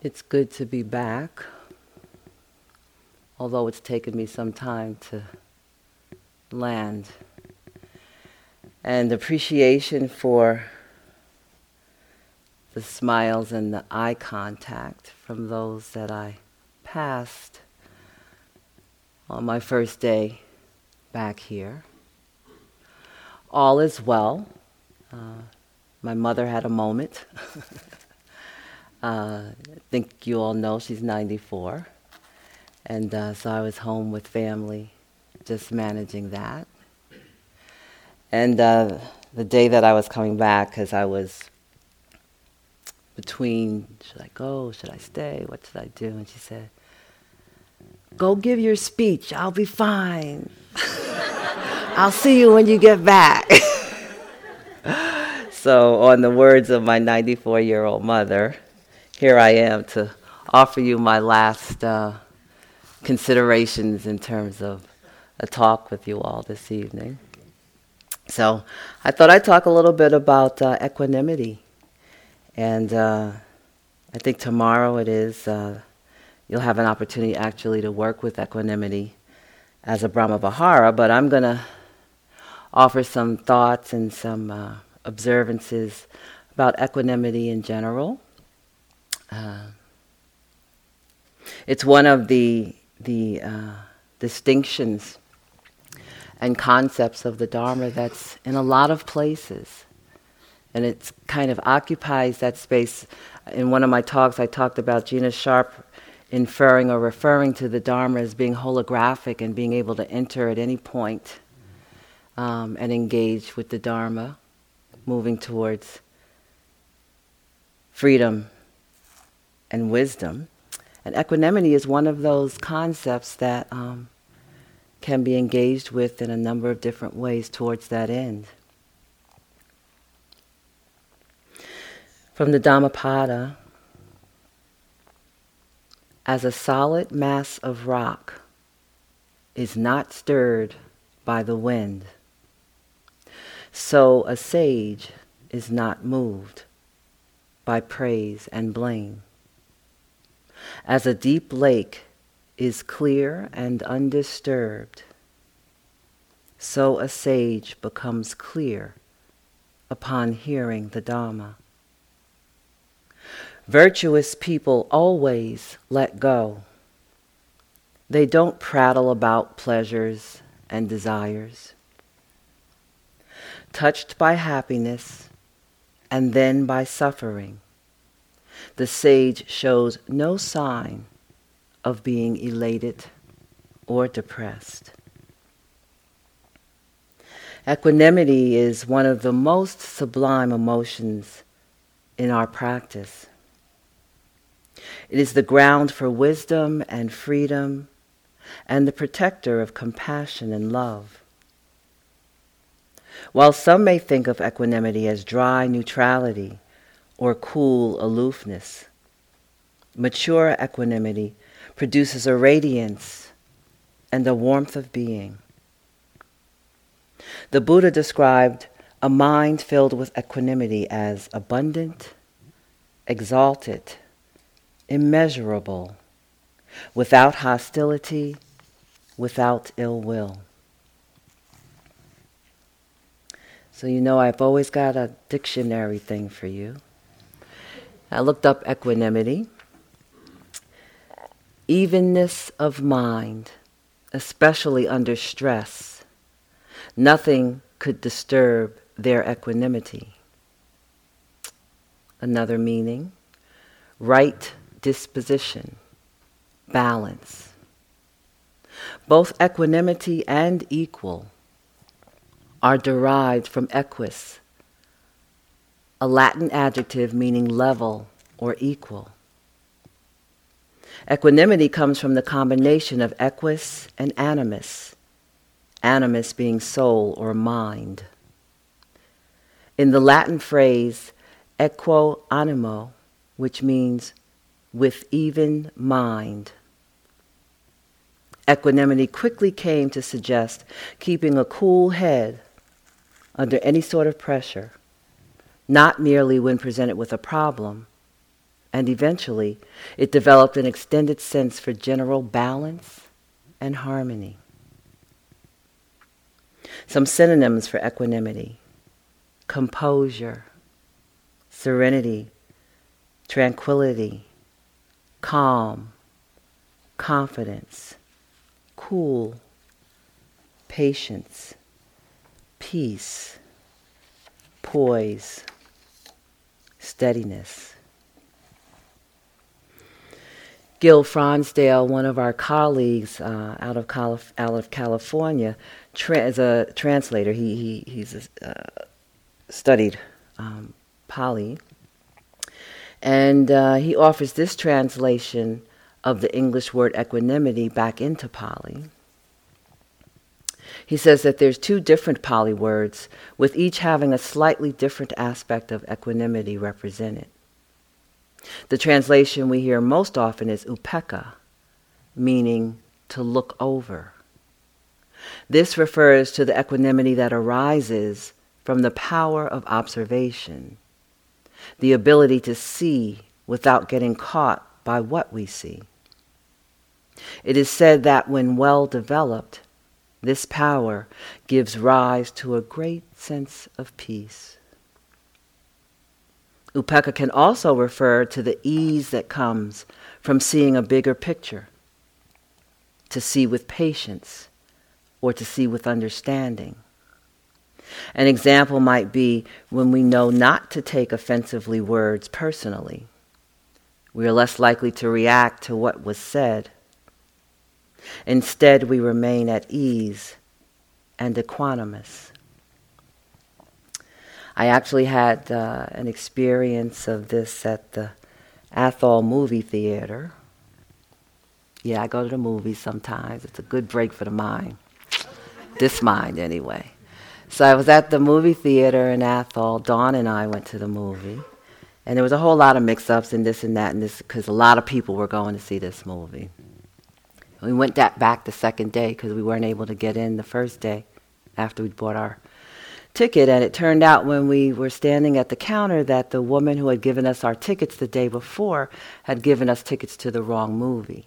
It's good to be back, although it's taken me some time to land. And appreciation for the smiles and the eye contact from those that I passed on my first day back here. All is well. Uh, my mother had a moment. Uh, I think you all know she's 94. And uh, so I was home with family, just managing that. And uh, the day that I was coming back, because I was between should I go, should I stay, what should I do? And she said, Go give your speech, I'll be fine. I'll see you when you get back. so, on the words of my 94 year old mother, here I am to offer you my last uh, considerations in terms of a talk with you all this evening. So I thought I'd talk a little bit about uh, equanimity. And uh, I think tomorrow it is, uh, you'll have an opportunity actually to work with equanimity as a Brahma Vihara, but I'm going to offer some thoughts and some uh, observances about equanimity in general uh, it's one of the the uh, distinctions and concepts of the Dharma that's in a lot of places, and it kind of occupies that space. In one of my talks, I talked about Gina Sharpe inferring or referring to the Dharma as being holographic and being able to enter at any point, um, and engage with the Dharma, moving towards freedom and wisdom. And equanimity is one of those concepts that um, can be engaged with in a number of different ways towards that end. From the Dhammapada, as a solid mass of rock is not stirred by the wind, so a sage is not moved by praise and blame as a deep lake is clear and undisturbed, so a sage becomes clear upon hearing the Dhamma. Virtuous people always let go. They don't prattle about pleasures and desires. Touched by happiness and then by suffering, the sage shows no sign of being elated or depressed. Equanimity is one of the most sublime emotions in our practice. It is the ground for wisdom and freedom and the protector of compassion and love. While some may think of equanimity as dry neutrality, or cool aloofness. Mature equanimity produces a radiance and a warmth of being. The Buddha described a mind filled with equanimity as abundant, exalted, immeasurable, without hostility, without ill will. So, you know, I've always got a dictionary thing for you. I looked up equanimity. Evenness of mind, especially under stress. Nothing could disturb their equanimity. Another meaning right disposition, balance. Both equanimity and equal are derived from equus, a Latin adjective meaning level or equal. Equanimity comes from the combination of equus and animus, animus being soul or mind. In the Latin phrase equo animo, which means with even mind, equanimity quickly came to suggest keeping a cool head under any sort of pressure not merely when presented with a problem, and eventually it developed an extended sense for general balance and harmony. Some synonyms for equanimity composure, serenity, tranquility, calm, confidence, cool, patience, peace, poise, steadiness. Gil Fronsdal, one of our colleagues uh, out, of Calif- out of California, tra- as a translator, he, he he's uh, studied um, Pali, and uh, he offers this translation of the English word equanimity back into Pali. He says that there's two different Pali words, with each having a slightly different aspect of equanimity represented. The translation we hear most often is upekkha, meaning to look over. This refers to the equanimity that arises from the power of observation, the ability to see without getting caught by what we see. It is said that when well developed, this power gives rise to a great sense of peace. Upekkha can also refer to the ease that comes from seeing a bigger picture, to see with patience, or to see with understanding. An example might be when we know not to take offensively words personally. We are less likely to react to what was said. Instead, we remain at ease and equanimous. I actually had uh, an experience of this at the Athol Movie Theater. Yeah, I go to the movies sometimes. It's a good break for the mind. this mind, anyway. So I was at the movie theater in Athol. Dawn and I went to the movie. And there was a whole lot of mix ups and this and that, and this, because a lot of people were going to see this movie. We went back the second day because we weren't able to get in the first day after we bought our ticket, and it turned out when we were standing at the counter that the woman who had given us our tickets the day before had given us tickets to the wrong movie.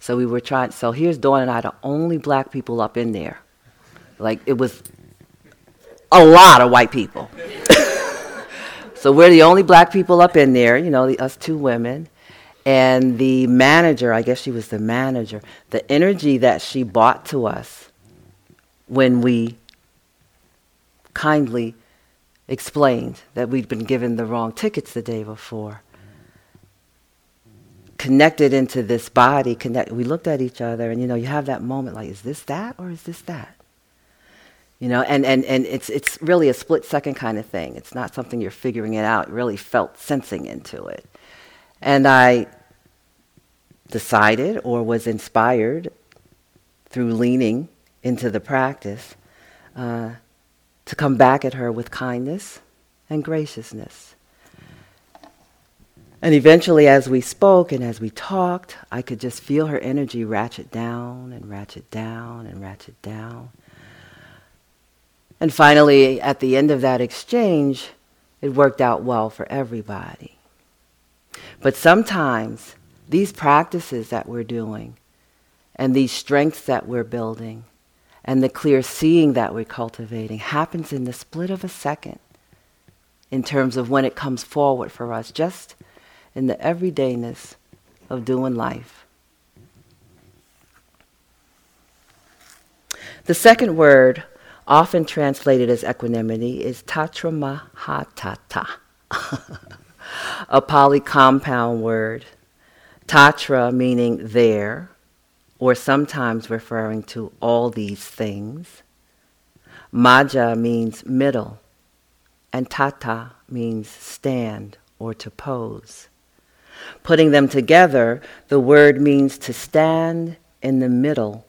So we were trying. So here's Dawn and I, the only black people up in there. Like it was a lot of white people. so we're the only black people up in there. You know, the, us two women. And the manager, I guess she was the manager, the energy that she brought to us when we kindly explained that we'd been given the wrong tickets the day before. Connected into this body, connect, we looked at each other, and you know, you have that moment like, is this that or is this that? You know, and, and, and it's, it's really a split second kind of thing. It's not something you're figuring it out. You really felt sensing into it. And I decided or was inspired through leaning into the practice uh, to come back at her with kindness and graciousness. And eventually, as we spoke and as we talked, I could just feel her energy ratchet down and ratchet down and ratchet down. And finally, at the end of that exchange, it worked out well for everybody. But sometimes these practices that we're doing and these strengths that we're building and the clear seeing that we're cultivating happens in the split of a second in terms of when it comes forward for us, just in the everydayness of doing life. The second word, often translated as equanimity, is tatramajjhattata, a Pali compound word. Tatra meaning there, or sometimes referring to all these things. Majjha means middle, and tata means stand or to pose. Putting them together, the word means to stand in the middle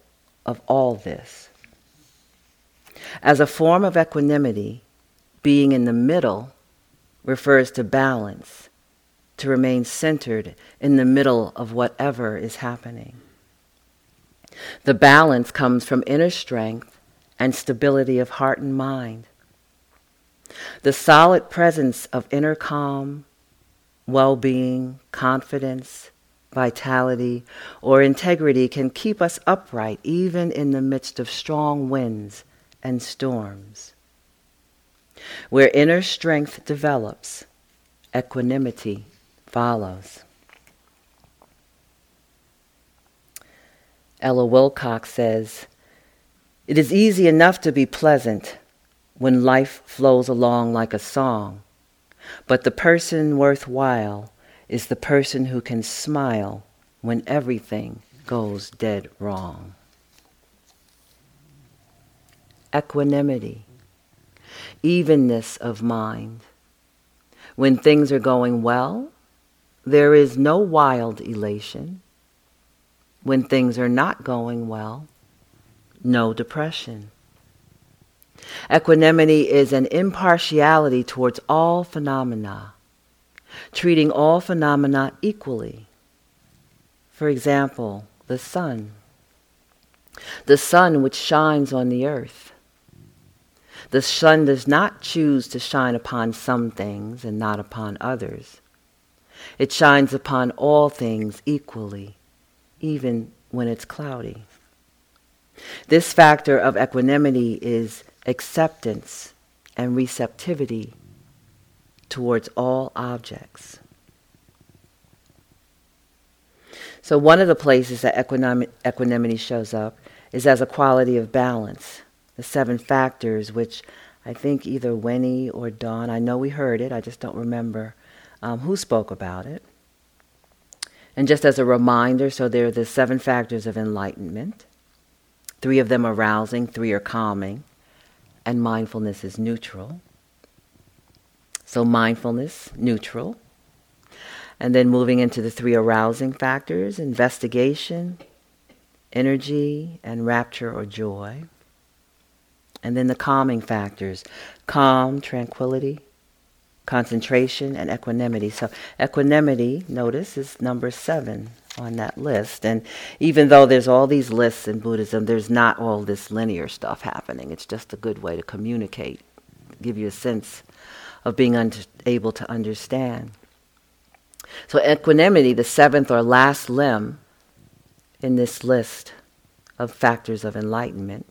of all this. As a form of equanimity, being in the middle refers to balance, to remain centered in the middle of whatever is happening. The balance comes from inner strength and stability of heart and mind. The solid presence of inner calm, well being, confidence, vitality, or integrity can keep us upright even in the midst of strong winds and storms. Where inner strength develops, equanimity follows. Ella Wilcox says, It is easy enough to be pleasant when life flows along like a song, but the person worthwhile is the person who can smile when everything goes dead wrong. Equanimity, evenness of mind. When things are going well, there is no wild elation. When things are not going well, no depression. Equanimity is an impartiality towards all phenomena treating all phenomena equally. For example, the sun. The sun which shines on the earth. The sun does not choose to shine upon some things and not upon others. It shines upon all things equally, even when it's cloudy. This factor of equanimity is acceptance and receptivity towards all objects. So, one of the places that equanimity shows up is as a quality of balance. The seven factors, which I think either Winnie or Dawn, I know we heard it, I just don't remember um, who spoke about it. And just as a reminder, so there are the seven factors of enlightenment. Three of them are rousing, three are calming, and mindfulness is neutral. So mindfulness, neutral. And then moving into the three arousing factors investigation, energy, and rapture or joy. And then the calming factors calm, tranquility, concentration, and equanimity. So, equanimity, notice, is number seven on that list. And even though there's all these lists in Buddhism, there's not all this linear stuff happening. It's just a good way to communicate, give you a sense of being un- able to understand. So, equanimity, the seventh or last limb in this list of factors of enlightenment,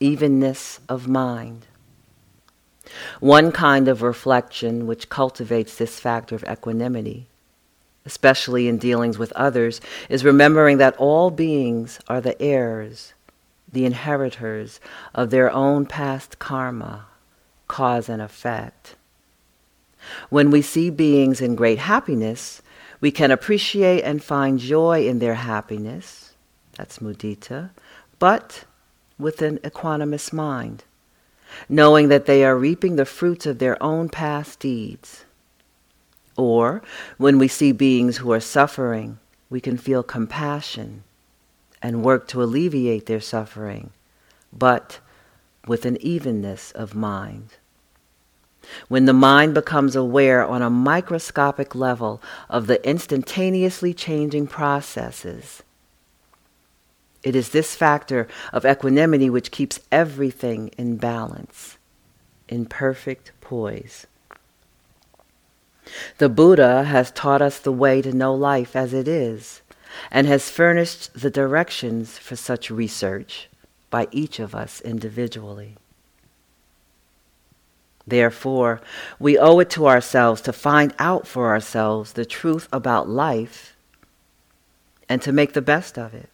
evenness of mind. One kind of reflection which cultivates this factor of equanimity, especially in dealings with others, is remembering that all beings are the heirs, the inheritors of their own past karma cause and effect. When we see beings in great happiness, we can appreciate and find joy in their happiness. That's mudita. But with an equanimous mind, knowing that they are reaping the fruits of their own past deeds. Or when we see beings who are suffering, we can feel compassion and work to alleviate their suffering, but with an evenness of mind. When the mind becomes aware on a microscopic level of the instantaneously changing processes, it is this factor of equanimity which keeps everything in balance, in perfect poise. The Buddha has taught us the way to know life as it is and has furnished the directions for such research by each of us individually. Therefore, we owe it to ourselves to find out for ourselves the truth about life and to make the best of it.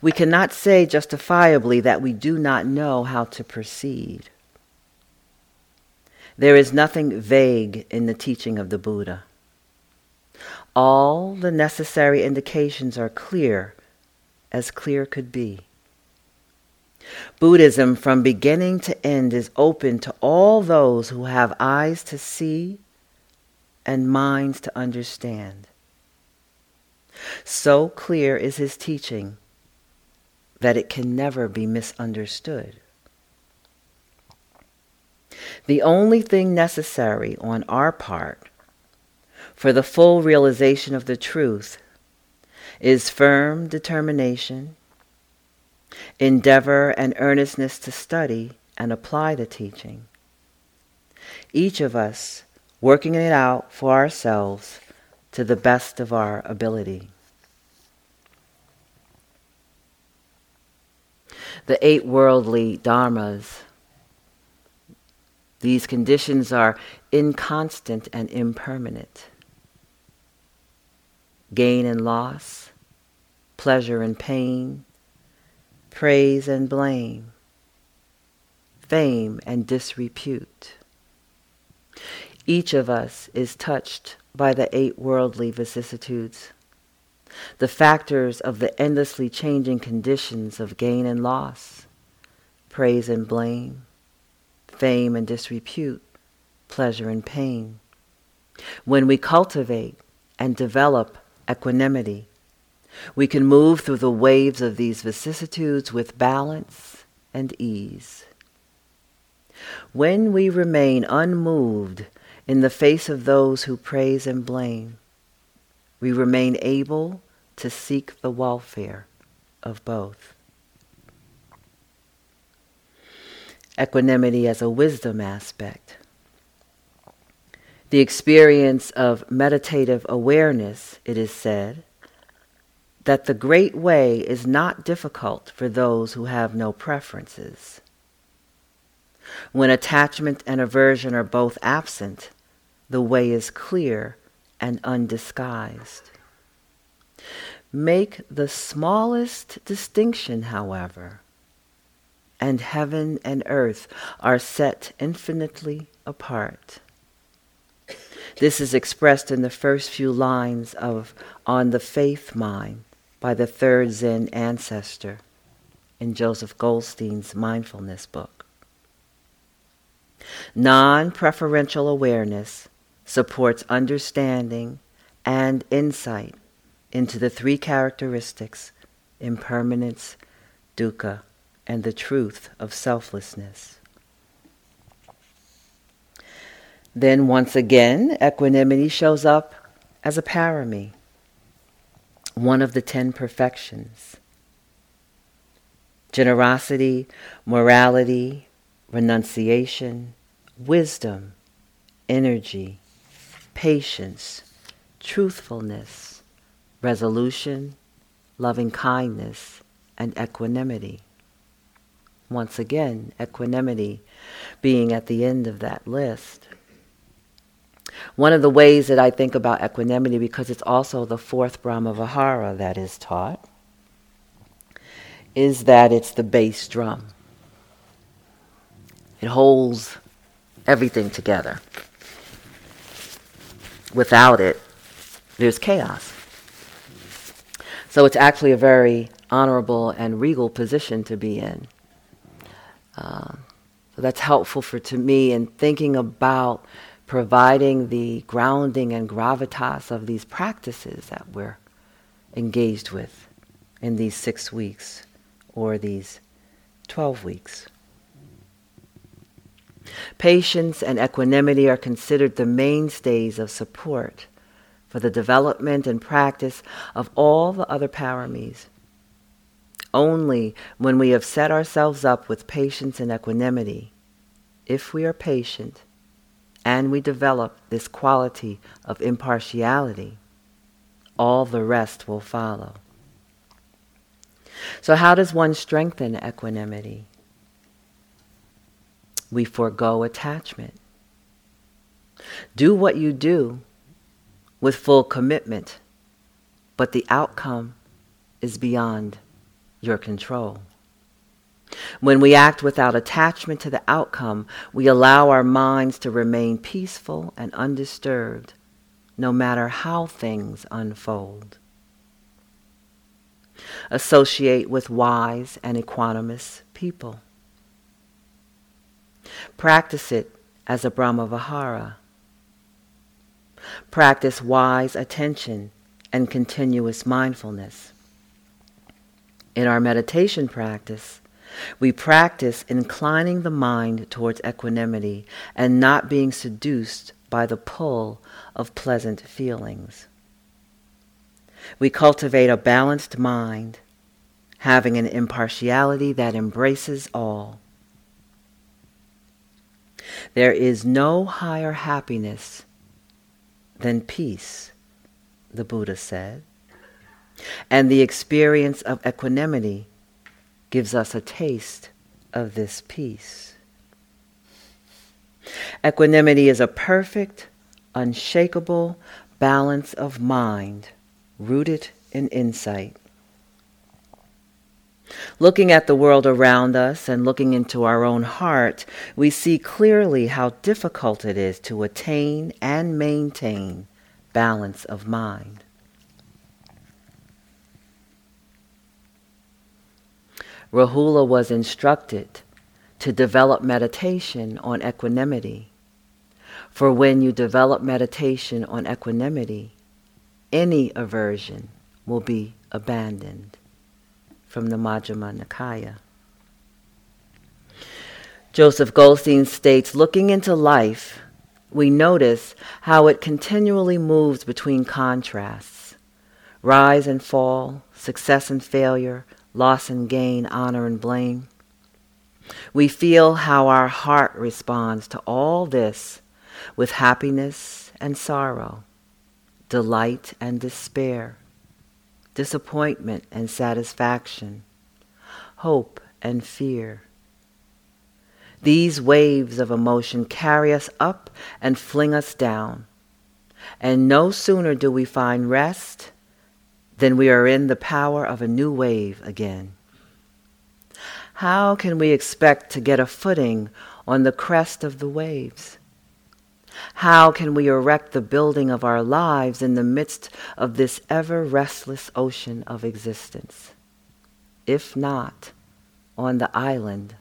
We cannot say justifiably that we do not know how to proceed. There is nothing vague in the teaching of the Buddha. All the necessary indications are clear as clear could be. Buddhism, from beginning to end, is open to all those who have eyes to see and minds to understand. So clear is his teaching that it can never be misunderstood. The only thing necessary on our part for the full realization of the truth is firm determination, endeavor, and earnestness to study and apply the teaching. Each of us, working it out for ourselves to the best of our ability. The eight worldly dharmas. These conditions are inconstant and impermanent. Gain and loss, pleasure and pain, praise and blame, fame and disrepute. Each of us is touched by the eight worldly vicissitudes, the factors of the endlessly changing conditions of gain and loss, praise and blame, fame and disrepute, pleasure and pain. When we cultivate and develop equanimity, we can move through the waves of these vicissitudes with balance and ease. When we remain unmoved in the face of those who praise and blame, we remain able to seek the welfare of both. Equanimity as a wisdom aspect. The experience of meditative awareness, it is said, that the great way is not difficult for those who have no preferences. When attachment and aversion are both absent, the way is clear and undisguised. Make the smallest distinction, however, and heaven and earth are set infinitely apart. This is expressed in the first few lines of On the Faith Mind by the third Zen ancestor in Joseph Goldstein's mindfulness book. Non preferential awareness supports understanding and insight into the three characteristics impermanence, dukkha, and the truth of selflessness. Then, once again, equanimity shows up as a parami one of the ten perfections. Generosity, morality, renunciation, wisdom, energy, patience, truthfulness, resolution, loving kindness, and equanimity. Once again, equanimity being at the end of that list. One of the ways that I think about equanimity, because it's also the fourth Brahma Vihara that is taught, is that it's the bass drum. It holds everything together. Without it, there's chaos. So it's actually a very honorable and regal position to be in. Uh, so that's helpful for to me in thinking about providing the grounding and gravitas of these practices that we're engaged with in these six weeks or these 12 weeks. Patience and equanimity are considered the mainstays of support for the development and practice of all the other paramis. Only when we have set ourselves up with patience and equanimity, if we are patient, and we develop this quality of impartiality, all the rest will follow. So, how does one strengthen equanimity? We forego attachment. Do what you do with full commitment, but the outcome is beyond your control. When we act without attachment to the outcome, we allow our minds to remain peaceful and undisturbed, no matter how things unfold. Associate with wise and equanimous people. Practice it as a Brahmavihara. Practice wise attention and continuous mindfulness. In our meditation practice, we practice inclining the mind towards equanimity and not being seduced by the pull of pleasant feelings. We cultivate a balanced mind, having an impartiality that embraces all. There is no higher happiness then peace, the Buddha said. And the experience of equanimity gives us a taste of this peace. Equanimity is a perfect, unshakable balance of mind rooted in insight. Looking at the world around us and looking into our own heart, we see clearly how difficult it is to attain and maintain balance of mind. Rahula was instructed to develop meditation on equanimity. For when you develop meditation on equanimity, any aversion will be abandoned. From the Majjhima Nikaya. Joseph Goldstein states looking into life, we notice how it continually moves between contrasts rise and fall, success and failure, loss and gain, honor and blame. We feel how our heart responds to all this with happiness and sorrow, delight and despair, disappointment and satisfaction, hope and fear. These waves of emotion carry us up and fling us down. And no sooner do we find rest than we are in the power of a new wave again. How can we expect to get a footing on the crest of the waves? How can we erect the building of our lives in the midst of this ever restless ocean of existence? If not on the island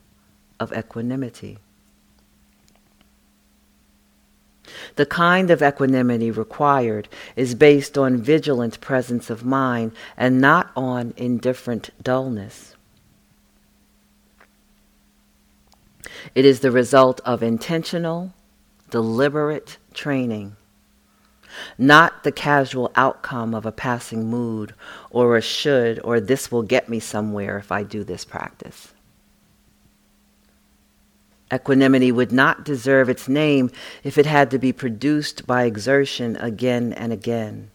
of equanimity. The kind of equanimity required is based on vigilant presence of mind and not on indifferent dullness. It is the result of intentional, deliberate training, not the casual outcome of a passing mood or a should or this will get me somewhere if I do this practice. Equanimity would not deserve its name if it had to be produced by exertion again and again.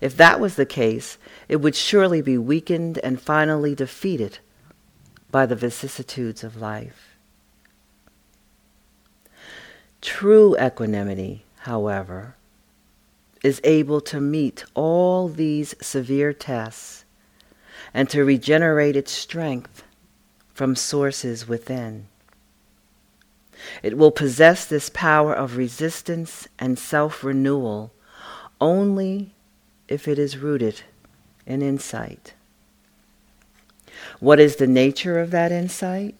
If that was the case, it would surely be weakened and finally defeated by the vicissitudes of life. True equanimity, however, is able to meet all these severe tests and to regenerate its strength from sources within. It will possess this power of resistance and self renewal only if it is rooted in insight. What is the nature of that insight?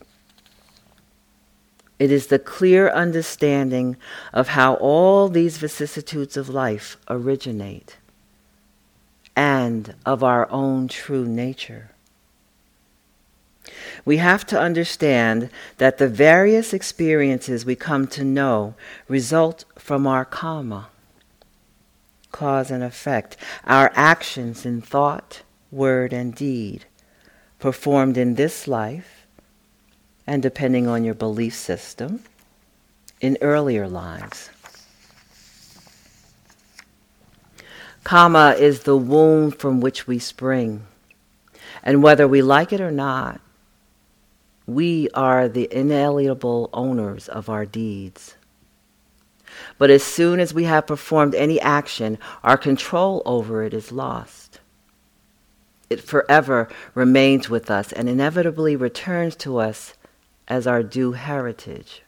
It is the clear understanding of how all these vicissitudes of life originate and of our own true nature. We have to understand that the various experiences we come to know result from our karma, cause and effect, our actions in thought, word, and deed, performed in this life and depending on your belief system, in earlier lives. Karma is the womb from which we spring. And whether we like it or not, we are the inalienable owners of our deeds. But as soon as we have performed any action, our control over it is lost. It forever remains with us and inevitably returns to us as our due heritage.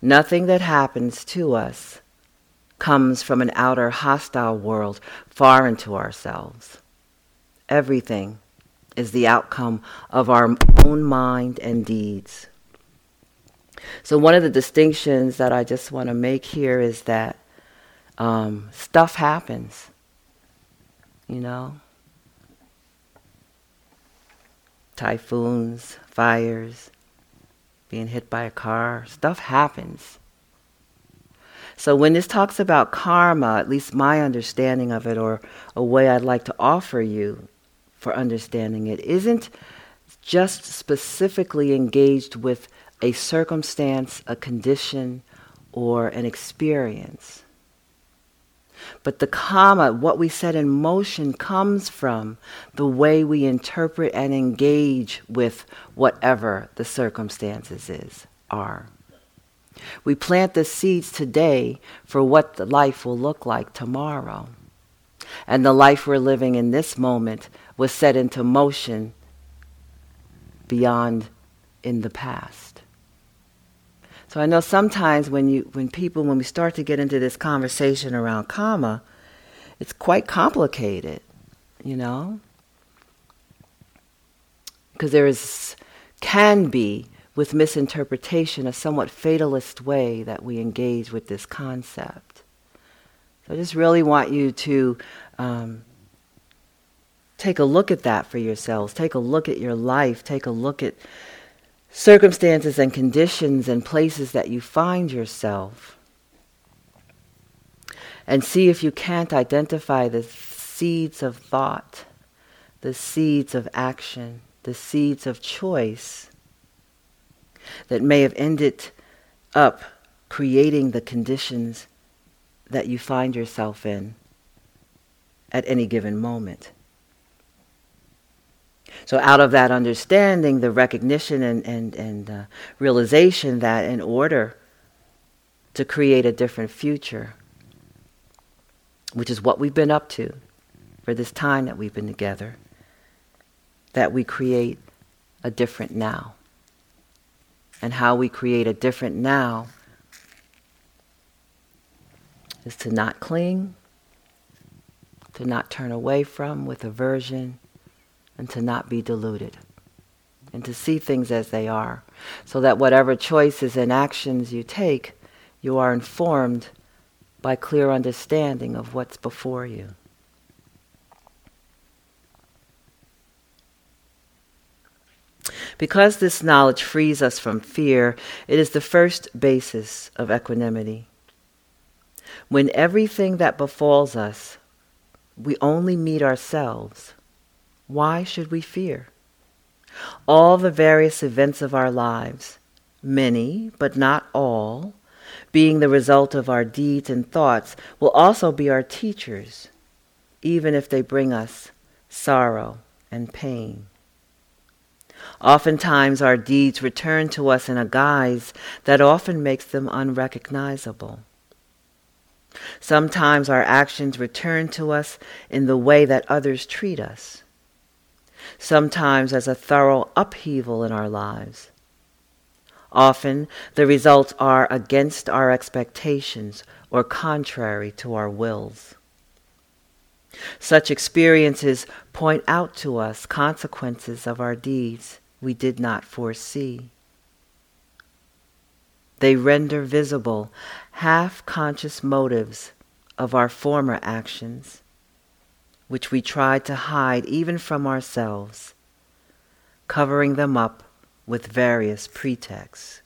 Nothing that happens to us comes from an outer hostile world far into ourselves. Everything is the outcome of our own mind and deeds. So, one of the distinctions that I just want to make here is that um, stuff happens, you know? Typhoons, fires, being hit by a car, stuff happens. So when this talks about karma, at least my understanding of it, or a way I'd like to offer you for understanding it, isn't just specifically engaged with a circumstance, a condition, or an experience. But the karma, what we set in motion, comes from the way we interpret and engage with whatever the circumstances is, are. We plant the seeds today for what the life will look like tomorrow. And the life we're living in this moment was set into motion beyond in the past. So I know sometimes when you when people when we start to get into this conversation around karma, it's quite complicated, you know? Because there is can be with misinterpretation a somewhat fatalist way that we engage with this concept. So I just really want you to um, take a look at that for yourselves. Take a look at your life. Take a look at circumstances and conditions and places that you find yourself. And see if you can't identify the seeds of thought, the seeds of action, the seeds of choice that may have ended up creating the conditions that you find yourself in at any given moment. So, out of that understanding, the recognition and, and, and uh, realization that in order to create a different future, which is what we've been up to for this time that we've been together, that we create a different now. And how we create a different now is to not cling, to not turn away from with aversion and to not be deluded and to see things as they are so that whatever choices and actions you take, you are informed by clear understanding of what's before you. Because this knowledge frees us from fear, it is the first basis of equanimity. When everything that befalls us, we only meet ourselves, why should we fear? All the various events of our lives, many, but not all, being the result of our deeds and thoughts, will also be our teachers, even if they bring us sorrow and pain. Oftentimes, our deeds return to us in a guise that often makes them unrecognizable. Sometimes our actions return to us in the way that others treat us sometimes as a thorough upheaval in our lives. Often the results are against our expectations or contrary to our wills. Such experiences point out to us consequences of our deeds we did not foresee. They render visible half conscious motives of our former actions which we tried to hide even from ourselves, covering them up with various pretexts.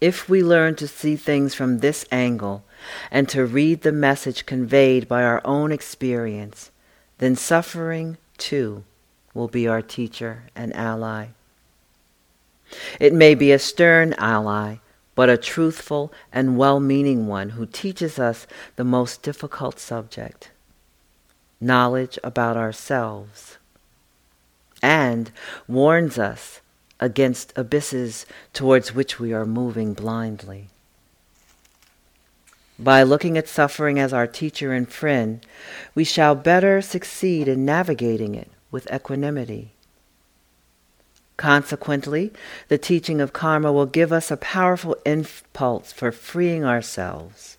If we learn to see things from this angle and to read the message conveyed by our own experience, then suffering, too, will be our teacher and ally. It may be a stern ally, but a truthful and well meaning one who teaches us the most difficult subject knowledge about ourselves and warns us against abysses towards which we are moving blindly. By looking at suffering as our teacher and friend, we shall better succeed in navigating it with equanimity. Consequently, the teaching of karma will give us a powerful impulse for freeing ourselves.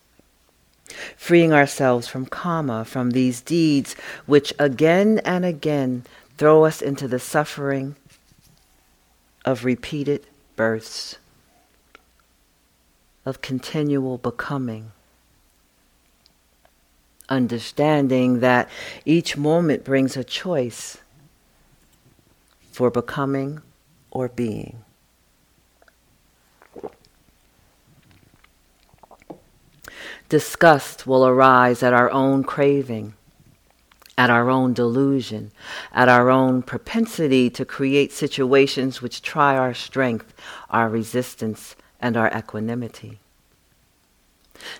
Freeing ourselves from karma, from these deeds which again and again throw us into the suffering of repeated births, of continual becoming. Understanding that each moment brings a choice for becoming or being. Disgust will arise at our own craving, at our own delusion, at our own propensity to create situations which try our strength, our resistance, and our equanimity.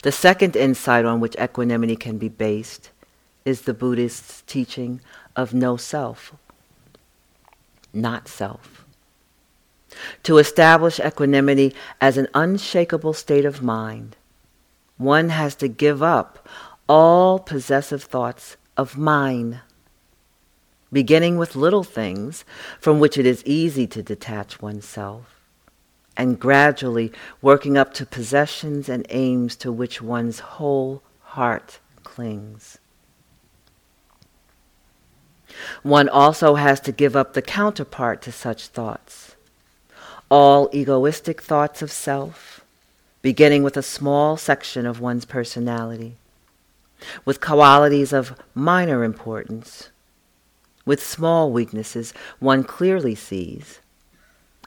The second insight on which equanimity can be based is the Buddhist teaching of no self, not self. To establish equanimity as an unshakable state of mind, one has to give up all possessive thoughts of mine, beginning with little things from which it is easy to detach oneself, and gradually working up to possessions and aims to which one's whole heart clings. One also has to give up the counterpart to such thoughts. All egoistic thoughts of self, beginning with a small section of one's personality, with qualities of minor importance, with small weaknesses one clearly sees,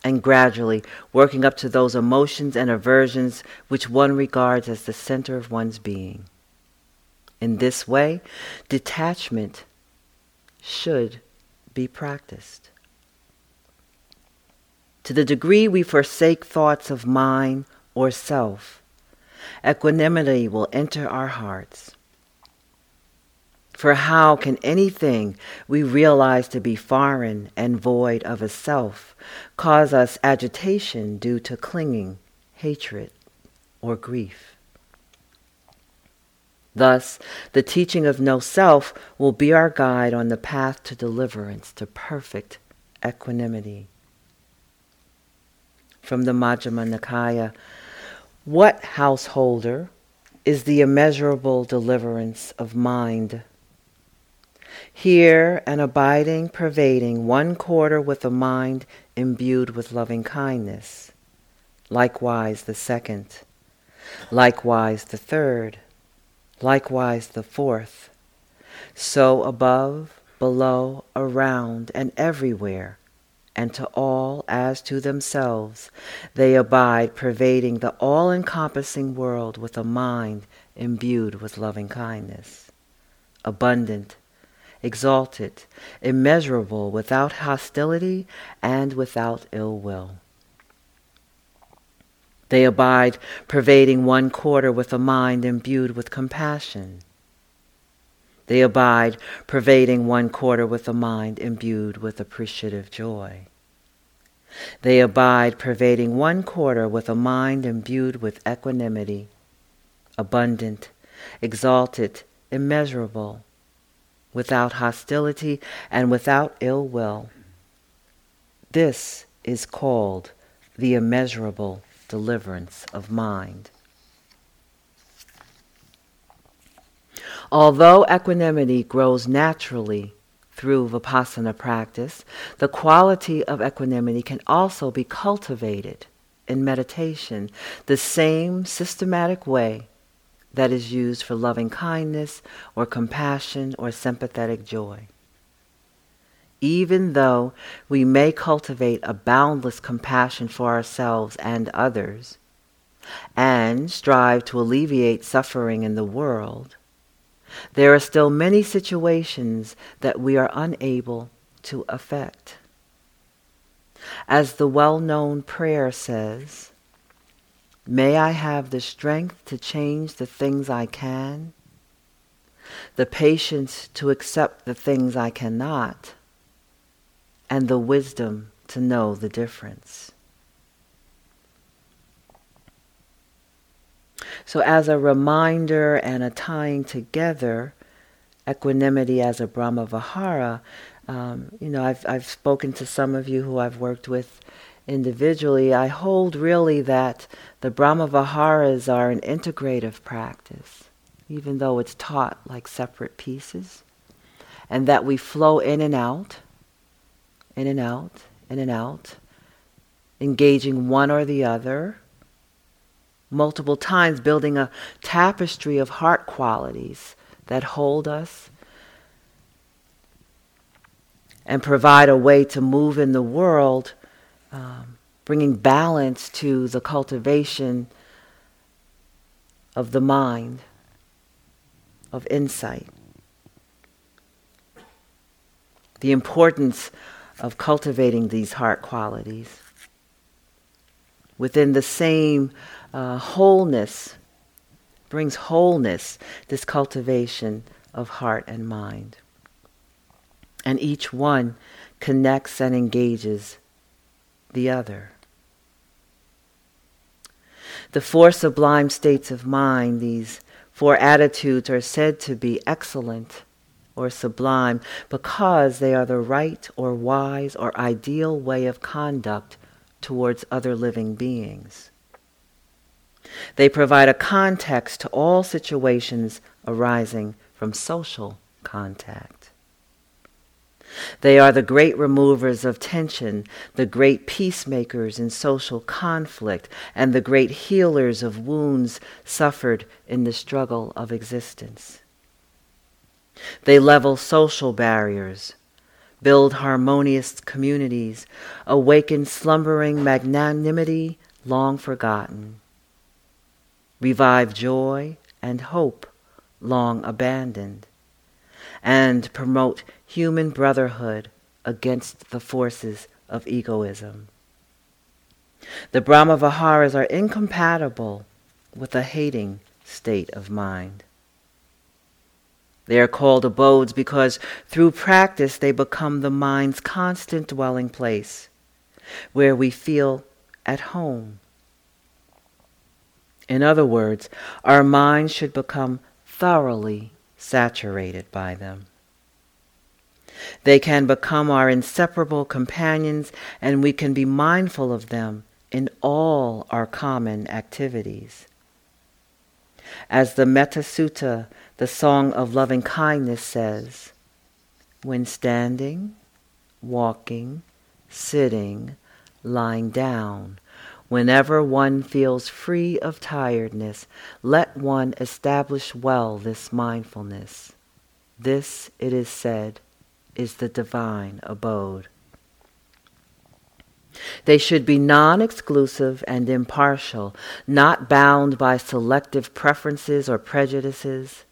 and gradually working up to those emotions and aversions which one regards as the center of one's being. In this way, detachment should be practiced. To the degree we forsake thoughts of mine or self, equanimity will enter our hearts. For how can anything we realize to be foreign and void of a self cause us agitation due to clinging, hatred, or grief? Thus, the teaching of no self will be our guide on the path to deliverance, to perfect equanimity. From the Majjhima Nikaya, what householder is the immeasurable deliverance of mind? Here, an abiding, pervading, one quarter with a mind imbued with loving kindness. Likewise the second. Likewise the third likewise the fourth. So above, below, around, and everywhere, and to all as to themselves, they abide, pervading the all encompassing world with a mind imbued with loving kindness, abundant, exalted, immeasurable, without hostility and without ill will. They abide, pervading one quarter with a mind imbued with compassion. They abide, pervading one quarter with a mind imbued with appreciative joy. They abide, pervading one quarter with a mind imbued with equanimity, abundant, exalted, immeasurable, without hostility and without ill will. This is called the immeasurable deliverance of mind. Although equanimity grows naturally through vipassana practice, the quality of equanimity can also be cultivated in meditation the same systematic way that is used for loving kindness or compassion or sympathetic joy. Even though we may cultivate a boundless compassion for ourselves and others, and strive to alleviate suffering in the world, there are still many situations that we are unable to affect. As the well known prayer says, May I have the strength to change the things I can, the patience to accept the things I cannot, and the wisdom to know the difference. So, as a reminder and a tying together, equanimity as a Brahma Vihara, um, you know, I've, I've spoken to some of you who I've worked with individually. I hold really that the Brahma Viharas are an integrative practice, even though it's taught like separate pieces, and that we flow in and out in and out, in and out, engaging one or the other, multiple times building a tapestry of heart qualities that hold us and provide a way to move in the world, um, bringing balance to the cultivation of the mind, of insight. The importance of cultivating these heart qualities. within the same uh, wholeness, brings wholeness, this cultivation of heart and mind. And each one connects and engages the other. The four sublime states of mind, these four attitudes, are said to be excellent or sublime because they are the right or wise or ideal way of conduct towards other living beings. They provide a context to all situations arising from social contact. They are the great removers of tension, the great peacemakers in social conflict, and the great healers of wounds suffered in the struggle of existence. They level social barriers, build harmonious communities, awaken slumbering magnanimity long forgotten, revive joy and hope long abandoned, and promote human brotherhood against the forces of egoism. The Brahma Viharas are incompatible with a hating state of mind. They are called abodes because through practice they become the mind's constant dwelling place, where we feel at home. In other words, our minds should become thoroughly saturated by them. They can become our inseparable companions, and we can be mindful of them in all our common activities. As the Metta Sutta the Song of Loving Kindness says, when standing, walking, sitting, lying down, whenever one feels free of tiredness, let one establish well this mindfulness. This, it is said, is the divine abode. They should be non exclusive and impartial, not bound by selective preferences or prejudices.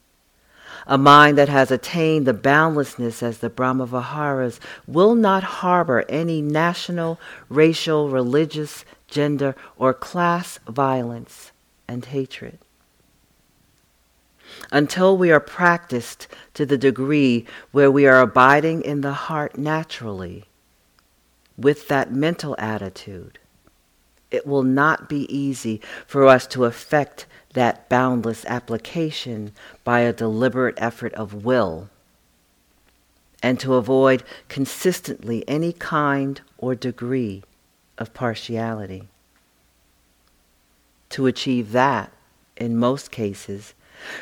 A mind that has attained the boundlessness as the Brahmaviharas will not harbor any national, racial, religious, gender, or class violence and hatred. Until we are practiced to the degree where we are abiding in the heart naturally, with that mental attitude, it will not be easy for us to effect that boundless application by a deliberate effort of will, and to avoid consistently any kind or degree of partiality. To achieve that, in most cases,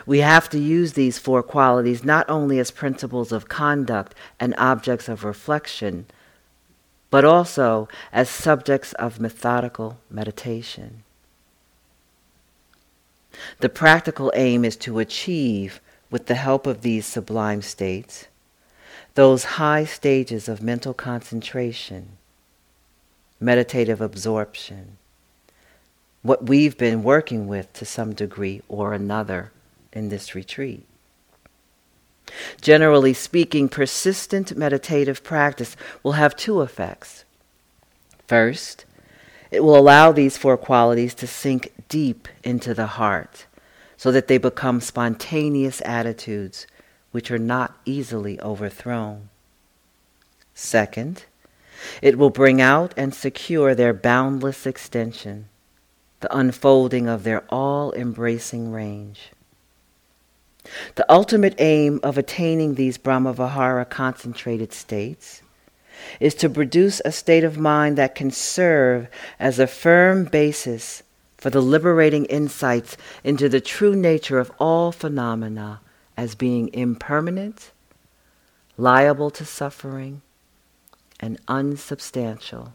we have to use these four qualities not only as principles of conduct and objects of reflection, but also as subjects of methodical meditation. The practical aim is to achieve, with the help of these sublime states, those high stages of mental concentration, meditative absorption, what we've been working with to some degree or another in this retreat. Generally speaking, persistent meditative practice will have two effects. First, it will allow these four qualities to sink deep into the heart so that they become spontaneous attitudes which are not easily overthrown. Second, it will bring out and secure their boundless extension, the unfolding of their all embracing range. The ultimate aim of attaining these Brahmavihara concentrated states is to produce a state of mind that can serve as a firm basis for the liberating insights into the true nature of all phenomena as being impermanent, liable to suffering, and unsubstantial.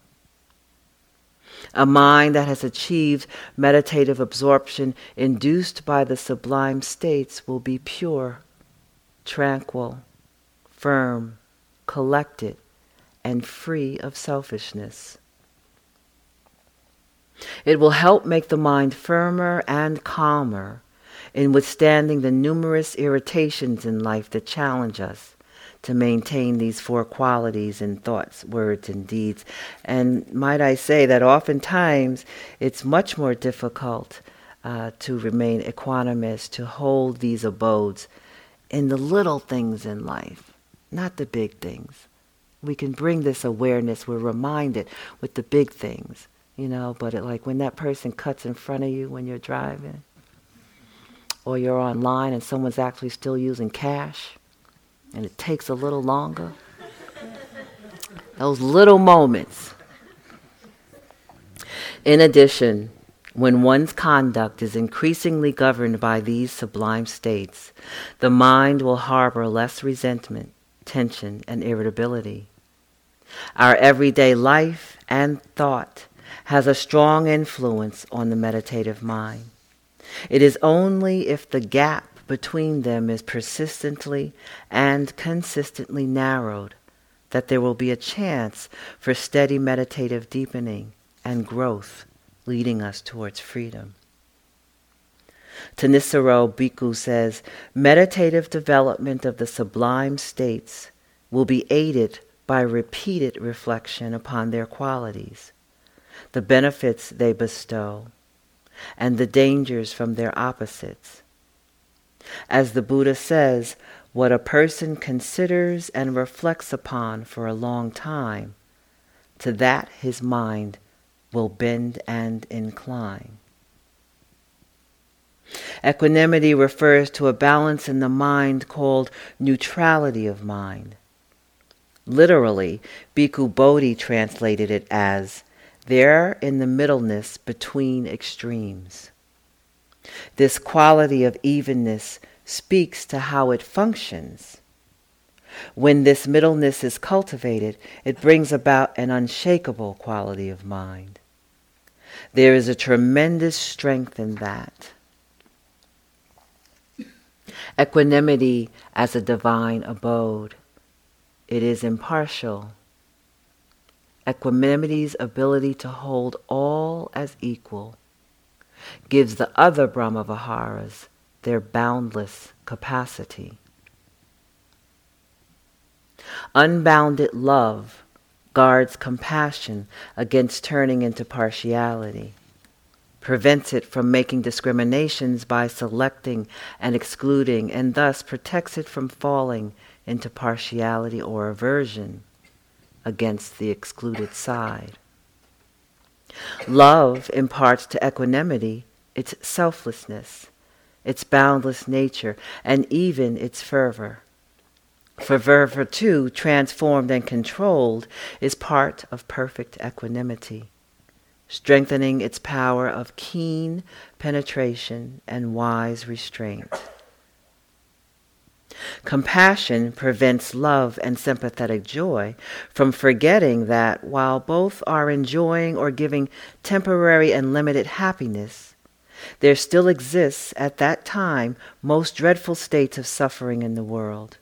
A mind that has achieved meditative absorption induced by the sublime states will be pure, tranquil, firm, collected, and free of selfishness. It will help make the mind firmer and calmer in withstanding the numerous irritations in life that challenge us to maintain these four qualities in thoughts, words, and deeds. And might I say that oftentimes it's much more difficult uh, to remain equanimous, to hold these abodes in the little things in life, not the big things. We can bring this awareness, we're reminded with the big things, you know, but it, like when that person cuts in front of you when you're driving, or you're online and someone's actually still using cash, and it takes a little longer. Those little moments. In addition, when one's conduct is increasingly governed by these sublime states, the mind will harbor less resentment, tension, and irritability. Our everyday life and thought has a strong influence on the meditative mind. It is only if the gap between them is persistently and consistently narrowed, that there will be a chance for steady meditative deepening and growth leading us towards freedom. Thanissaro Bhikkhu says, meditative development of the sublime states will be aided by repeated reflection upon their qualities, the benefits they bestow, and the dangers from their opposites, as the Buddha says, what a person considers and reflects upon for a long time, to that his mind will bend and incline. Equanimity refers to a balance in the mind called neutrality of mind. Literally, Bhikkhu Bodhi translated it as there in the middleness between extremes. This quality of evenness speaks to how it functions. When this middleness is cultivated, it brings about an unshakable quality of mind. There is a tremendous strength in that. Equanimity as a divine abode. It is impartial. Equanimity's ability to hold all as equal gives the other Brahmaviharas their boundless capacity. Unbounded love guards compassion against turning into partiality, prevents it from making discriminations by selecting and excluding, and thus protects it from falling into partiality or aversion against the excluded side. Love imparts to equanimity its selflessness, its boundless nature, and even its fervor. For fervor, too, transformed and controlled, is part of perfect equanimity, strengthening its power of keen penetration and wise restraint. Compassion prevents love and sympathetic joy from forgetting that while both are enjoying or giving temporary and limited happiness, there still exists at that time most dreadful states of suffering in the world.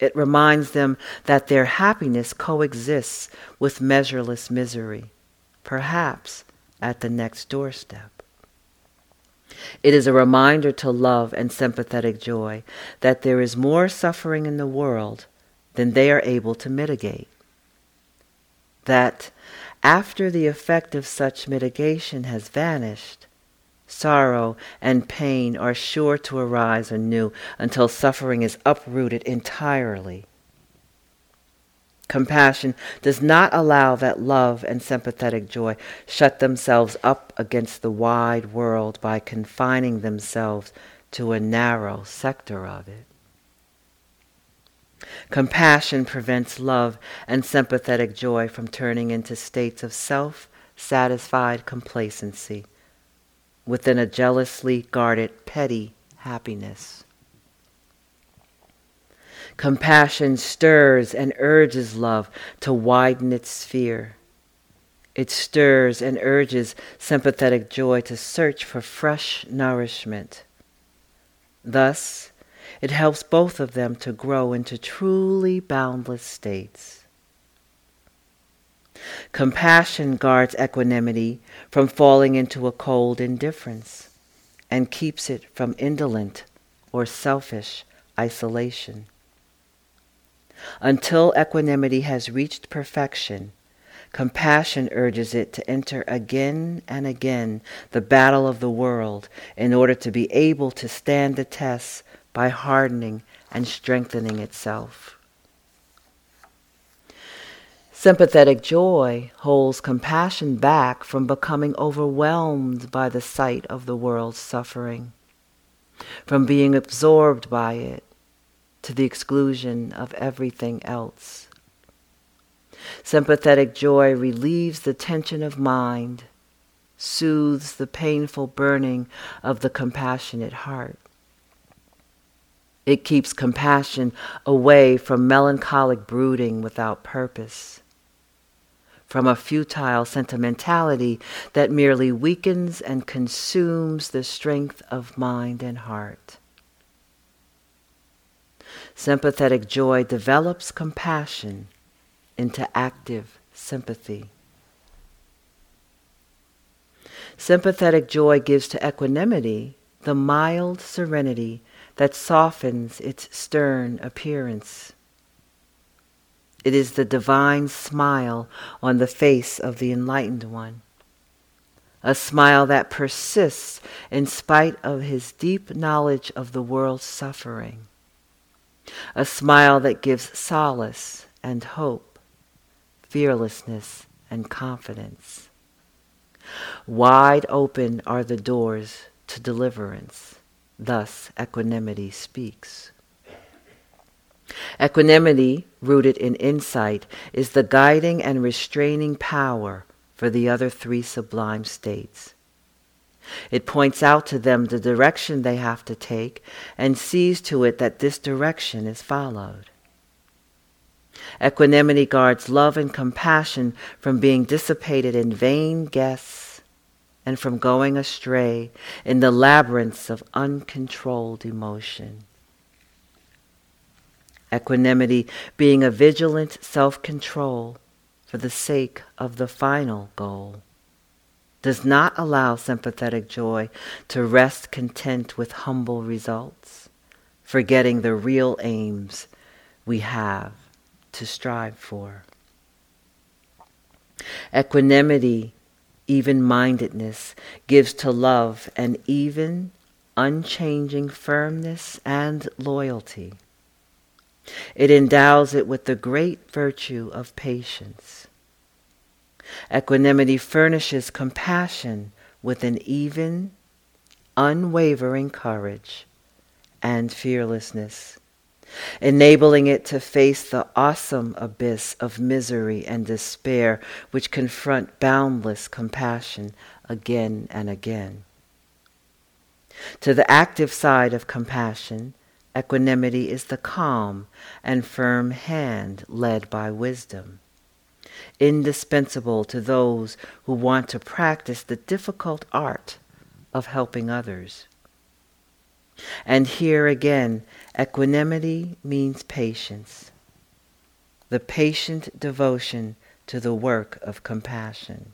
It reminds them that their happiness coexists with measureless misery, perhaps at the next doorstep. It is a reminder to love and sympathetic joy that there is more suffering in the world than they are able to mitigate. That after the effect of such mitigation has vanished, sorrow and pain are sure to arise anew until suffering is uprooted entirely. Compassion does not allow that love and sympathetic joy shut themselves up against the wide world by confining themselves to a narrow sector of it. Compassion prevents love and sympathetic joy from turning into states of self satisfied complacency within a jealously guarded petty happiness. Compassion stirs and urges love to widen its sphere. It stirs and urges sympathetic joy to search for fresh nourishment. Thus, it helps both of them to grow into truly boundless states. Compassion guards equanimity from falling into a cold indifference and keeps it from indolent or selfish isolation. Until equanimity has reached perfection, compassion urges it to enter again and again the battle of the world in order to be able to stand the tests by hardening and strengthening itself. Sympathetic joy holds compassion back from becoming overwhelmed by the sight of the world's suffering, from being absorbed by it to the exclusion of everything else. Sympathetic joy relieves the tension of mind, soothes the painful burning of the compassionate heart. It keeps compassion away from melancholic brooding without purpose from a futile sentimentality that merely weakens and consumes the strength of mind and heart. Sympathetic joy develops compassion into active sympathy. Sympathetic joy gives to equanimity the mild serenity that softens its stern appearance. It is the divine smile on the face of the enlightened one. A smile that persists in spite of his deep knowledge of the world's suffering. A smile that gives solace and hope, fearlessness and confidence. Wide open are the doors to deliverance. Thus equanimity speaks. Equanimity, rooted in insight, is the guiding and restraining power for the other three sublime states. It points out to them the direction they have to take and sees to it that this direction is followed. Equanimity guards love and compassion from being dissipated in vain guesses and from going astray in the labyrinths of uncontrolled emotion equanimity being a vigilant self control for the sake of the final goal, does not allow sympathetic joy to rest content with humble results, forgetting the real aims we have to strive for. Equanimity, even mindedness, gives to love an even, unchanging firmness and loyalty it endows it with the great virtue of patience. Equanimity furnishes compassion with an even, unwavering courage and fearlessness, enabling it to face the awesome abyss of misery and despair which confront boundless compassion again and again. To the active side of compassion, Equanimity is the calm and firm hand led by wisdom, indispensable to those who want to practice the difficult art of helping others. And here again, equanimity means patience, the patient devotion to the work of compassion.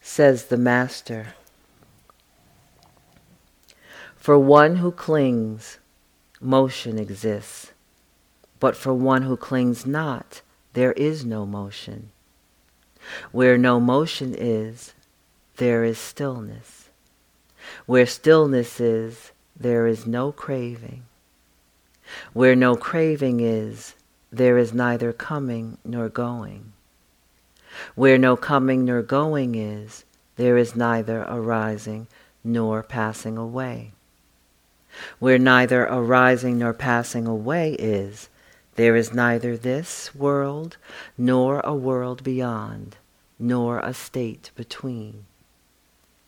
Says the Master. For one who clings, motion exists. But for one who clings not, there is no motion. Where no motion is, there is stillness. Where stillness is, there is no craving. Where no craving is, there is neither coming nor going. Where no coming nor going is, there is neither arising nor passing away. Where neither arising nor passing away is, there is neither this world nor a world beyond, nor a state between.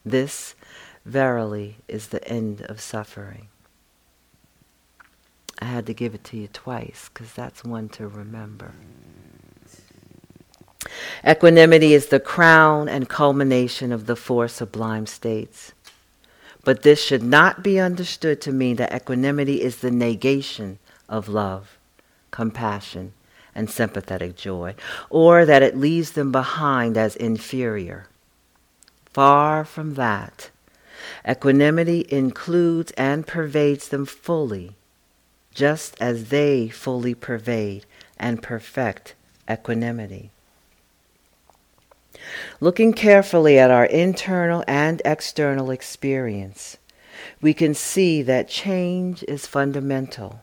This verily is the end of suffering. I had to give it to you twice because that's one to remember. Equanimity is the crown and culmination of the four sublime states. But this should not be understood to mean that equanimity is the negation of love, compassion, and sympathetic joy, or that it leaves them behind as inferior. Far from that. Equanimity includes and pervades them fully, just as they fully pervade and perfect equanimity. Looking carefully at our internal and external experience, we can see that change is fundamental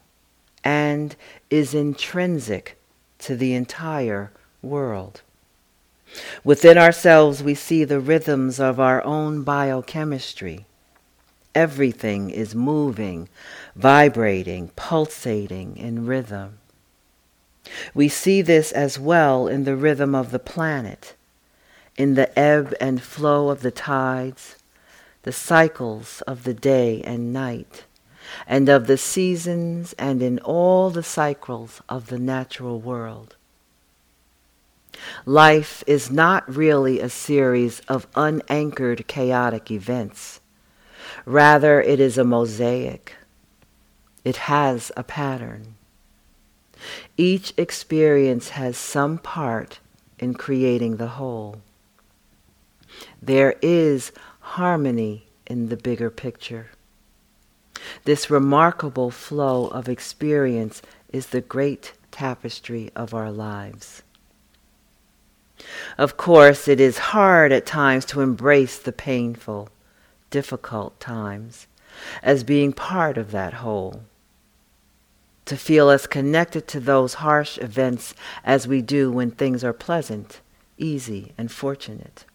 and is intrinsic to the entire world. Within ourselves, we see the rhythms of our own biochemistry. Everything is moving, vibrating, pulsating in rhythm. We see this as well in the rhythm of the planet, in the ebb and flow of the tides, the cycles of the day and night, and of the seasons, and in all the cycles of the natural world. Life is not really a series of unanchored chaotic events. Rather, it is a mosaic. It has a pattern. Each experience has some part in creating the whole. There is harmony in the bigger picture. This remarkable flow of experience is the great tapestry of our lives. Of course, it is hard at times to embrace the painful, difficult times as being part of that whole. To feel as connected to those harsh events as we do when things are pleasant, easy, and fortunate.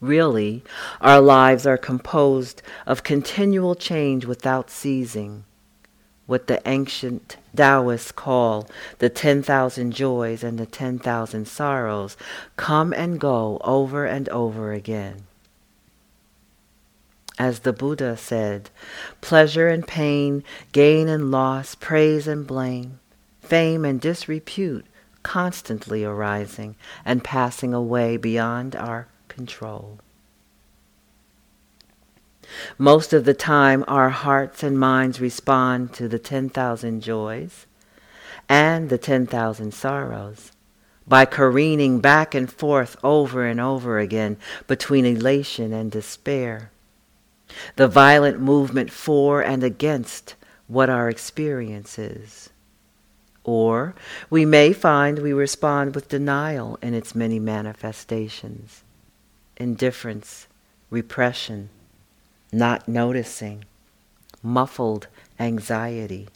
Really, our lives are composed of continual change without ceasing, what the ancient Taoists call the 10,000 joys and the 10,000 sorrows come and go over and over again. As the Buddha said, pleasure and pain, gain and loss, praise and blame, fame and disrepute constantly arising and passing away beyond our control. Most of the time, our hearts and minds respond to the 10,000 joys and the 10,000 sorrows by careening back and forth over and over again between elation and despair. The violent movement for and against what our experience is. Or we may find we respond with denial in its many manifestations indifference, repression, not noticing, muffled anxiety,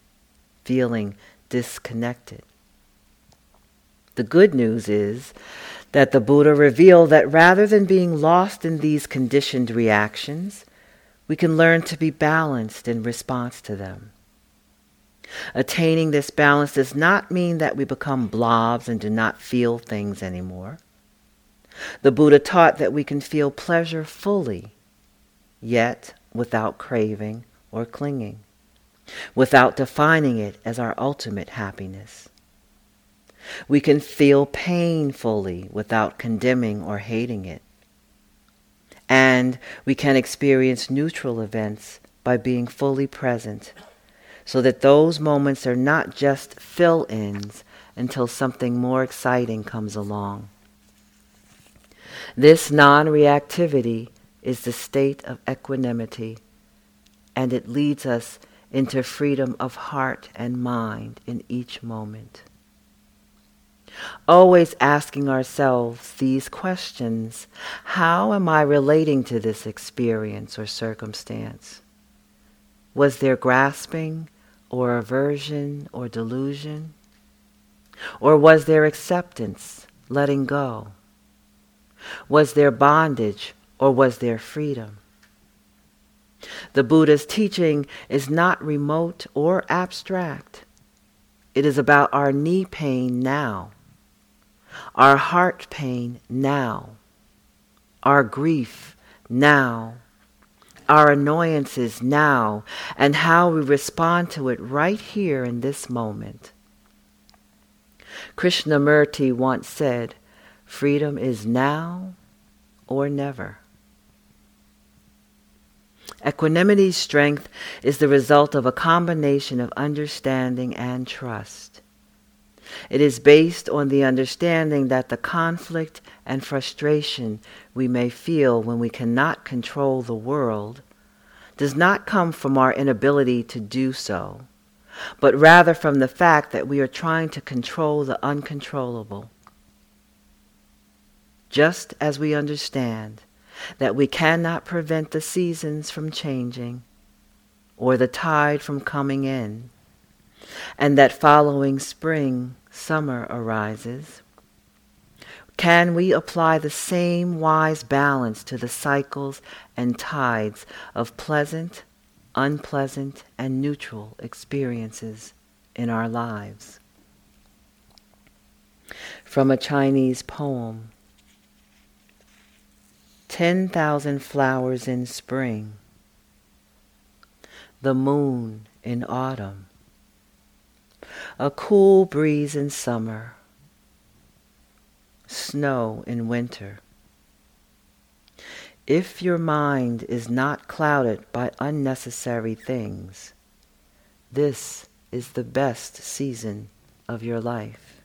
feeling disconnected. The good news is that the Buddha revealed that rather than being lost in these conditioned reactions, we can learn to be balanced in response to them. Attaining this balance does not mean that we become blobs and do not feel things anymore. The Buddha taught that we can feel pleasure fully, yet without craving or clinging, without defining it as our ultimate happiness. We can feel pain fully without condemning or hating it. And we can experience neutral events by being fully present so that those moments are not just fill ins until something more exciting comes along. This non reactivity is the state of equanimity, and it leads us into freedom of heart and mind in each moment. Always asking ourselves these questions How am I relating to this experience or circumstance? Was there grasping or aversion or delusion? Or was there acceptance, letting go? Was there bondage or was there freedom? The Buddha's teaching is not remote or abstract. It is about our knee pain now, our heart pain now, our grief now, our annoyances now, and how we respond to it right here in this moment. Krishnamurti once said, Freedom is now or never. Equanimity's strength is the result of a combination of understanding and trust. It is based on the understanding that the conflict and frustration we may feel when we cannot control the world does not come from our inability to do so, but rather from the fact that we are trying to control the uncontrollable. Just as we understand that we cannot prevent the seasons from changing or the tide from coming in, and that following spring, summer arises, can we apply the same wise balance to the cycles and tides of pleasant, unpleasant, and neutral experiences in our lives? From a Chinese poem 10,000 flowers in spring, the moon in autumn, a cool breeze in summer, snow in winter. If your mind is not clouded by unnecessary things, this is the best season of your life.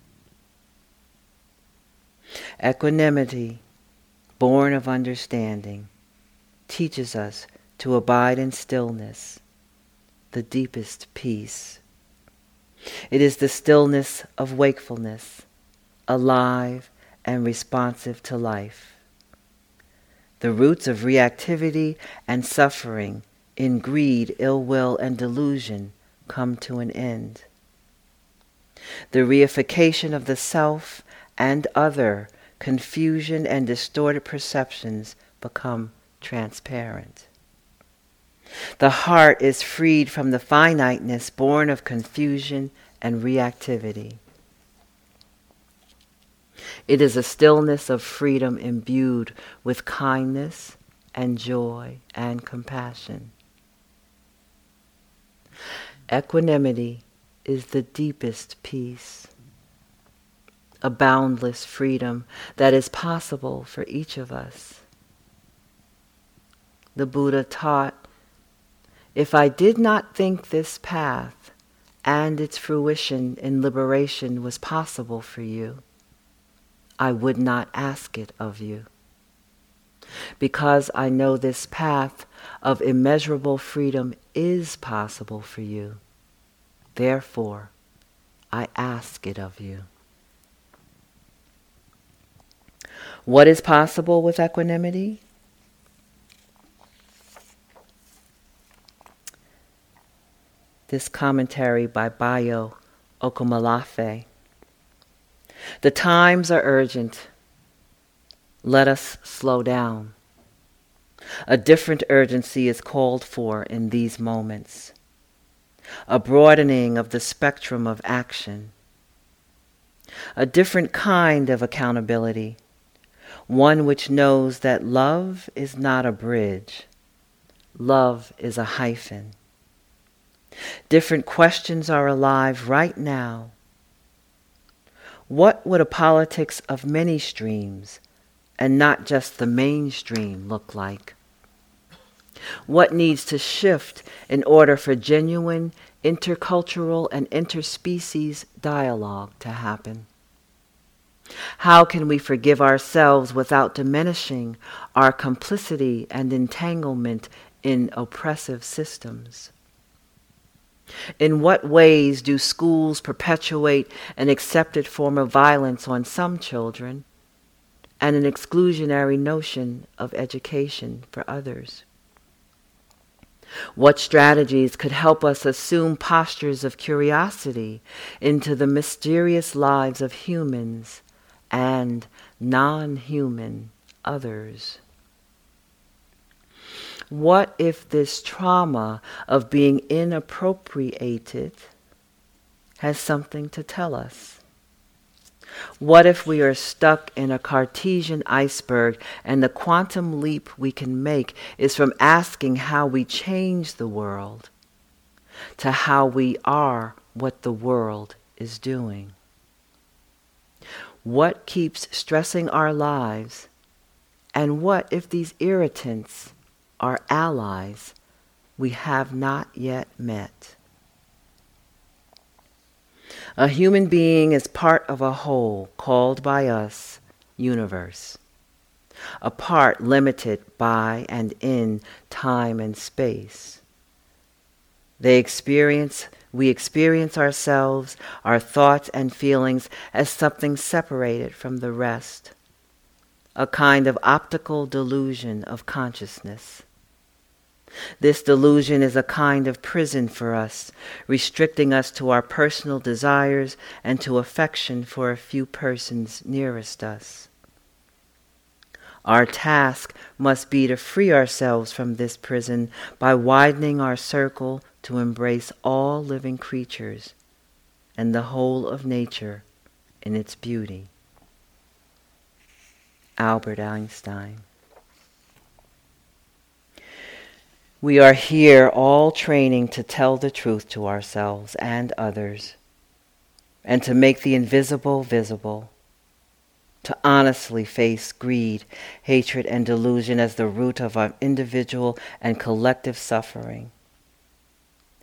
Equanimity born of understanding, teaches us to abide in stillness, the deepest peace. It is the stillness of wakefulness, alive and responsive to life. The roots of reactivity and suffering in greed, ill will, and delusion come to an end. The reification of the self and other confusion and distorted perceptions become transparent. The heart is freed from the finiteness born of confusion and reactivity. It is a stillness of freedom imbued with kindness and joy and compassion. Equanimity is the deepest peace a boundless freedom that is possible for each of us. The Buddha taught, if I did not think this path and its fruition in liberation was possible for you, I would not ask it of you. Because I know this path of immeasurable freedom is possible for you, therefore I ask it of you. What is possible with equanimity? This commentary by Bayo Akomolafe. The times are urgent. Let us slow down. A different urgency is called for in these moments. A broadening of the spectrum of action. A different kind of accountability one which knows that love is not a bridge, love is a hyphen. Different questions are alive right now. What would a politics of many streams and not just the mainstream look like? What needs to shift in order for genuine intercultural and interspecies dialogue to happen? How can we forgive ourselves without diminishing our complicity and entanglement in oppressive systems? In what ways do schools perpetuate an accepted form of violence on some children and an exclusionary notion of education for others? What strategies could help us assume postures of curiosity into the mysterious lives of humans and non human others. What if this trauma of being inappropriated has something to tell us? What if we are stuck in a Cartesian iceberg and the quantum leap we can make is from asking how we change the world to how we are what the world is doing? What keeps stressing our lives? And what if these irritants are allies we have not yet met? A human being is part of a whole called by us universe, a part limited by and in time and space. They experience, we experience ourselves, our thoughts and feelings as something separated from the rest, a kind of optical delusion of consciousness. This delusion is a kind of prison for us, restricting us to our personal desires and to affection for a few persons nearest us. Our task must be to free ourselves from this prison by widening our circle to embrace all living creatures and the whole of nature in its beauty. Albert Einstein. We are here all training to tell the truth to ourselves and others, and to make the invisible visible, to honestly face greed, hatred, and delusion as the root of our individual and collective suffering,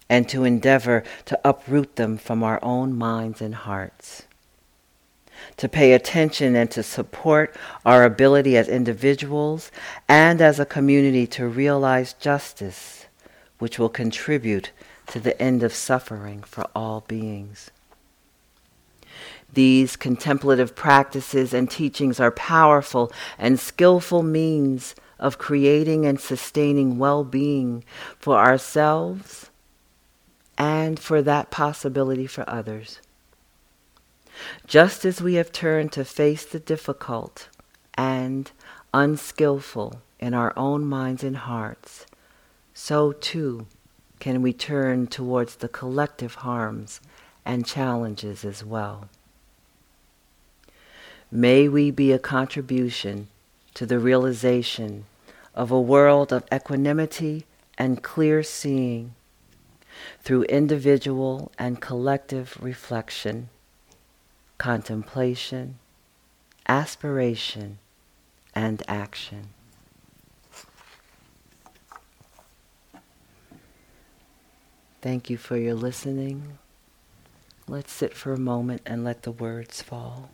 and to endeavor to uproot them from our own minds and hearts to pay attention and to support our ability as individuals and as a community to realize justice, which will contribute to the end of suffering for all beings. These contemplative practices and teachings are powerful and skillful means of creating and sustaining well being for ourselves and for that possibility for others. Just as we have turned to face the difficult and unskillful in our own minds and hearts, so too can we turn towards the collective harms and challenges as well. May we be a contribution to the realization of a world of equanimity and clear seeing through individual and collective reflection contemplation, aspiration, and action. Thank you for your listening. Let's sit for a moment and let the words fall.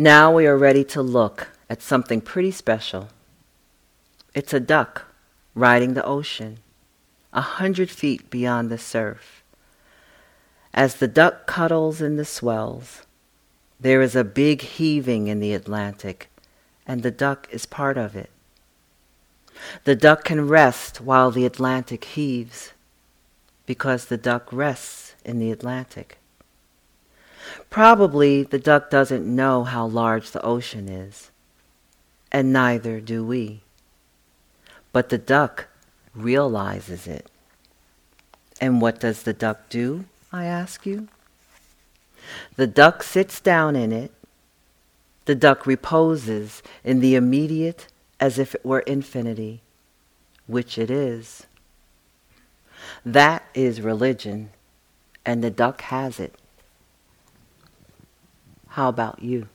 Now we are ready to look at something pretty special. It's a duck riding the ocean, a hundred feet beyond the surf. As the duck cuddles in the swells, there is a big heaving in the Atlantic, and the duck is part of it. The duck can rest while the Atlantic heaves, because the duck rests in the Atlantic. Probably the duck doesn't know how large the ocean is, and neither do we. But the duck realizes it. And what does the duck do, I ask you? The duck sits down in it. The duck reposes in the immediate as if it were infinity, which it is. That is religion, and the duck has it. How about you?